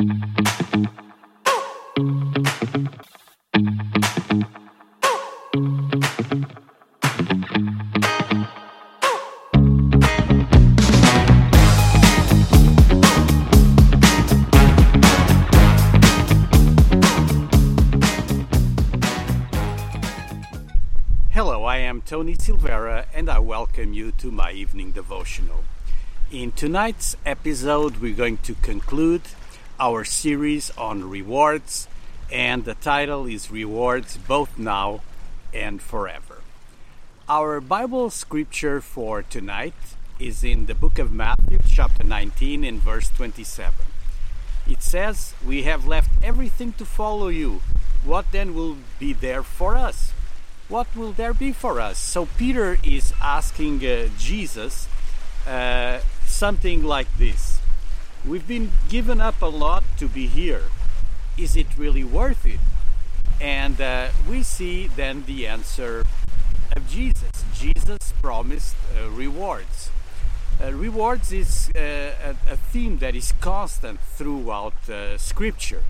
Hello, I am Tony Silvera and I welcome you to my evening devotional. In tonight's episode, we're going to conclude our series on rewards, and the title is Rewards Both Now and Forever. Our Bible scripture for tonight is in the book of Matthew, chapter 19, in verse 27. It says, We have left everything to follow you. What then will be there for us? What will there be for us? So Peter is asking uh, Jesus uh, something like this We've been given up a lot to be here. Is it really worth it? And uh, we see then the answer of Jesus. Jesus promised uh, rewards. Uh, rewards is uh, a, a theme that is constant throughout uh, Scripture.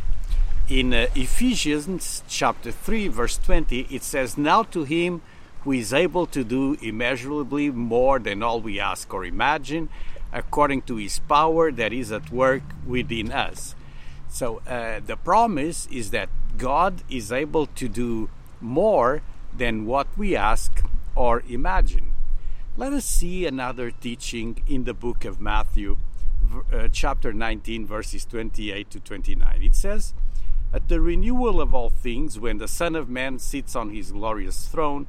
In uh, Ephesians chapter 3, verse 20, it says, Now to him who is able to do immeasurably more than all we ask or imagine, according to his power that is at work within us. So uh, the promise is that God is able to do more than what we ask or imagine. Let us see another teaching in the book of Matthew, uh, chapter 19, verses 28 to 29. It says, At the renewal of all things, when the Son of Man sits on his glorious throne,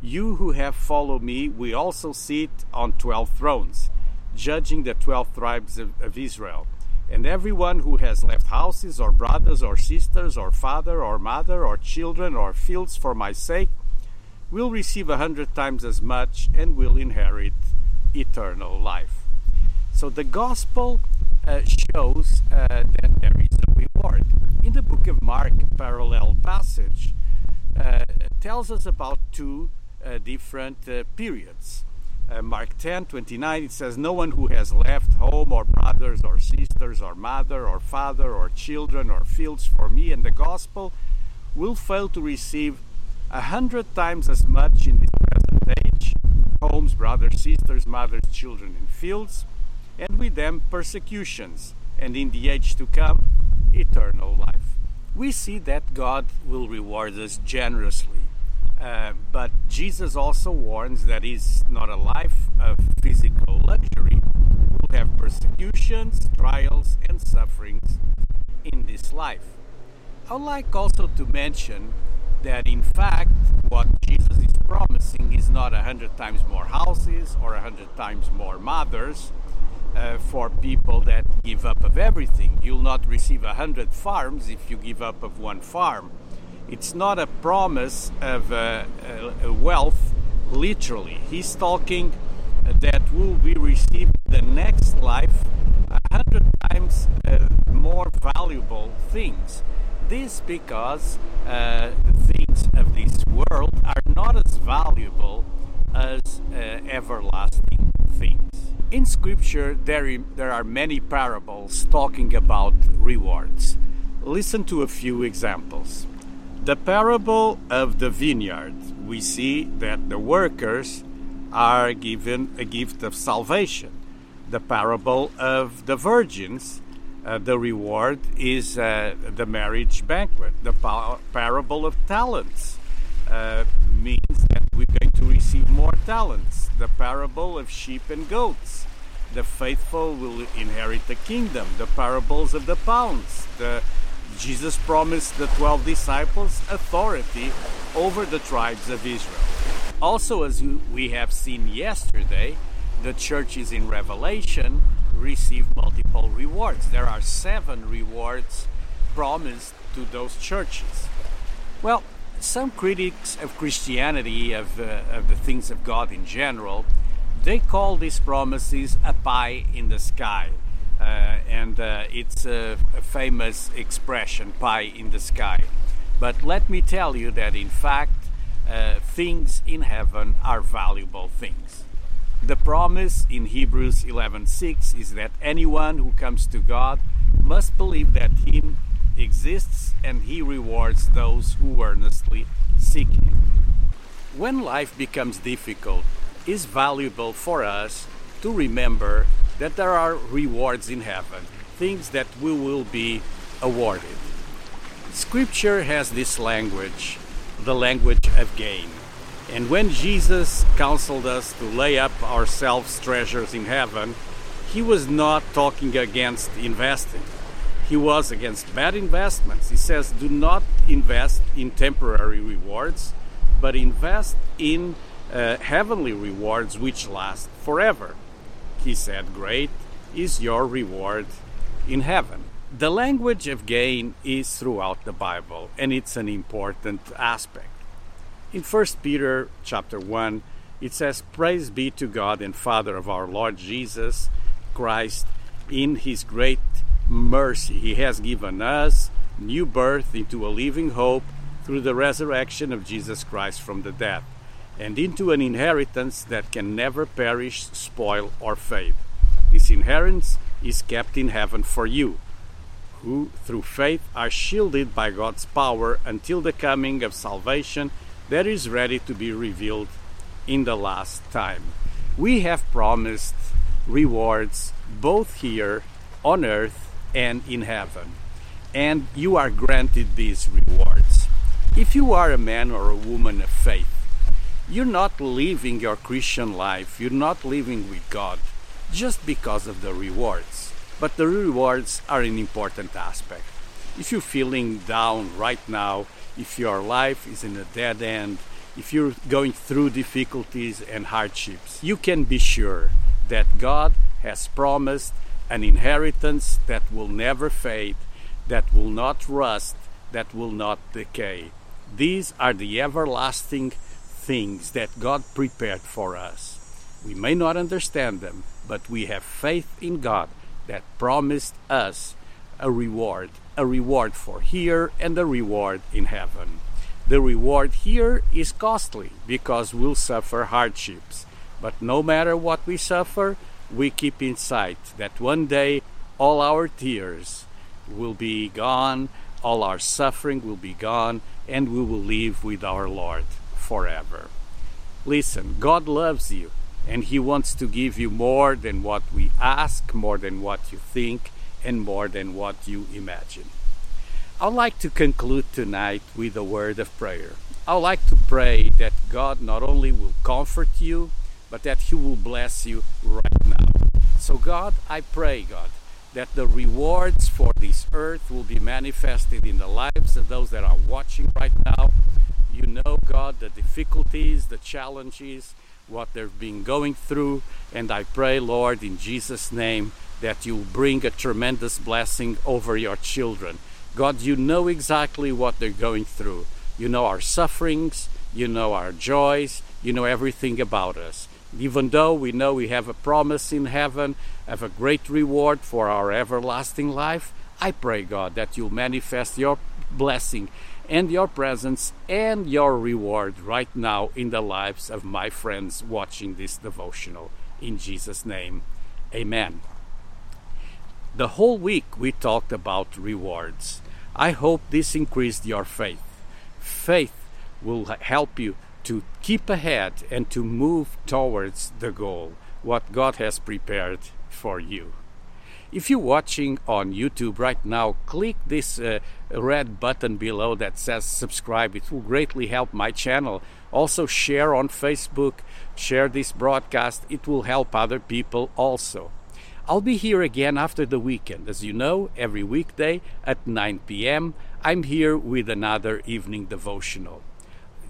you who have followed me will also sit on twelve thrones, judging the twelve tribes of, of Israel. And everyone who has left houses, or brothers, or sisters, or father, or mother, or children, or fields for my sake, will receive a hundred times as much and will inherit eternal life. So the gospel uh, shows uh, that there is a reward. In the book of Mark, parallel passage uh, tells us about two uh, different uh, periods. Uh, Mark 10 29, it says, No one who has left home or brothers or sisters or mother or father or children or fields for me and the gospel will fail to receive a hundred times as much in this present age homes, brothers, sisters, mothers, children, and fields, and with them persecutions, and in the age to come, eternal life. We see that God will reward us generously. Uh, but Jesus also warns that it's not a life of physical luxury. We'll have persecutions, trials, and sufferings in this life. I would like also to mention that in fact what Jesus is promising is not a hundred times more houses or a hundred times more mothers uh, for people that give up of everything. You'll not receive a hundred farms if you give up of one farm. It's not a promise of uh, uh, wealth, literally. He's talking that we'll be received the next life a hundred times uh, more valuable things. This because uh, things of this world are not as valuable as uh, everlasting things. In Scripture, there, there are many parables talking about rewards. Listen to a few examples. The parable of the vineyard, we see that the workers are given a gift of salvation. The parable of the virgins, uh, the reward is uh, the marriage banquet. The pa- parable of talents uh, means that we're going to receive more talents. The parable of sheep and goats, the faithful will inherit the kingdom. The parables of the pounds, the Jesus promised the 12 disciples authority over the tribes of Israel. Also, as we have seen yesterday, the churches in Revelation receive multiple rewards. There are seven rewards promised to those churches. Well, some critics of Christianity, of, uh, of the things of God in general, they call these promises a pie in the sky. And uh, it's a, a, famous expression, pie in the sky. But let me tell you that in fact, uh, things in heaven are valuable things. The promise in Hebrews 11:6 is that anyone who comes to God must believe that He exists and He rewards those who earnestly seek Him. When life becomes difficult, it's valuable for us to remember that there are rewards in heaven, things that we will be awarded. Scripture has this language, the language of gain. And when Jesus counseled us to lay up ourselves treasures in heaven, he was not talking against investing. He was against bad investments. He says, do not invest in temporary rewards, but invest in uh, heavenly rewards which last forever. He said, Great is your reward in heaven. The language of gain is throughout the Bible, and it's an important aspect. In 1 Peter chapter 1, it says, Praise be to God and Father of our Lord Jesus Christ. In his great mercy, he has given us new birth into a living hope through the resurrection of Jesus Christ from the dead, and into an inheritance that can never perish, spoil, or fade. This inheritance is kept in heaven for you who through faith are shielded by God's power until the coming of salvation that is ready to be revealed in the last time. We have promised rewards both here on earth and in heaven, and you are granted these rewards. If you are a man or a woman of faith, you're not living your Christian life, you're not living with God just because of the rewards but the rewards are an important aspect. If you're feeling down right now, if your life is in a dead end, if you're going through difficulties and hardships, you can be sure that God has promised an inheritance that will never fade, that will not rust, that will not decay. These are the everlasting things that God prepared for us. We may not understand them, but we have faith in God that promised us a reward, a reward for here and a reward in heaven. The reward here is costly because we'll suffer hardships. But no matter what we suffer, we keep in sight that one day all our tears will be gone, all our suffering will be gone, and we will live with our Lord forever. Listen, God loves you and He wants to give you more than what we ask, more than what you think, and more than what you imagine. I'd like to conclude tonight with a word of prayer. I'd like to pray that God not only will comfort you, but that He will bless you right now. So, God, I pray, God, that the rewards for this earth will be manifested in the lives of those that are watching right now. You know, God, the difficulties, the challenges, what they've been going through. And I pray, Lord, in Jesus' name, that you bring a tremendous blessing over your children. God, you know exactly what they're going through. You know our sufferings, you know our joys, you know everything about us. Even though we know we have a promise in heaven, have a great reward for our everlasting life, I pray, God, that you'll manifest your blessing and your presence and your reward right now in the lives of my friends watching this devotional. In Jesus' name, amen. The whole week we talked about rewards. I hope this increased your faith. Faith will help you to keep ahead and to move towards the goal, what God has prepared for you. If you're watching on YouTube right now, click this uh, red button below that says subscribe. It will greatly help my channel. Also, share on Facebook, share this broadcast. It will help other people also. I'll be here again after the weekend. As you know, every weekday at 9 p.m., I'm here with another evening devotional.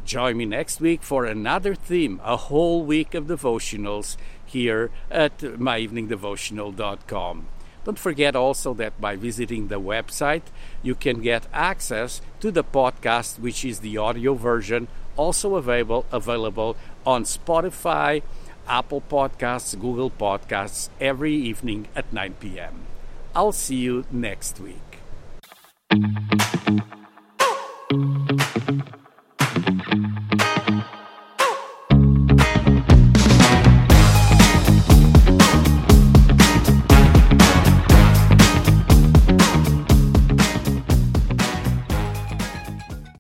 Join me next week for another theme, a whole week of devotionals here at myeveningdevotional.com. Don't forget also that by visiting the website, you can get access to the podcast, which is the audio version, also available available on Spotify, Apple Podcasts, Google Podcasts every evening at 9 p.m. I'll see you next week.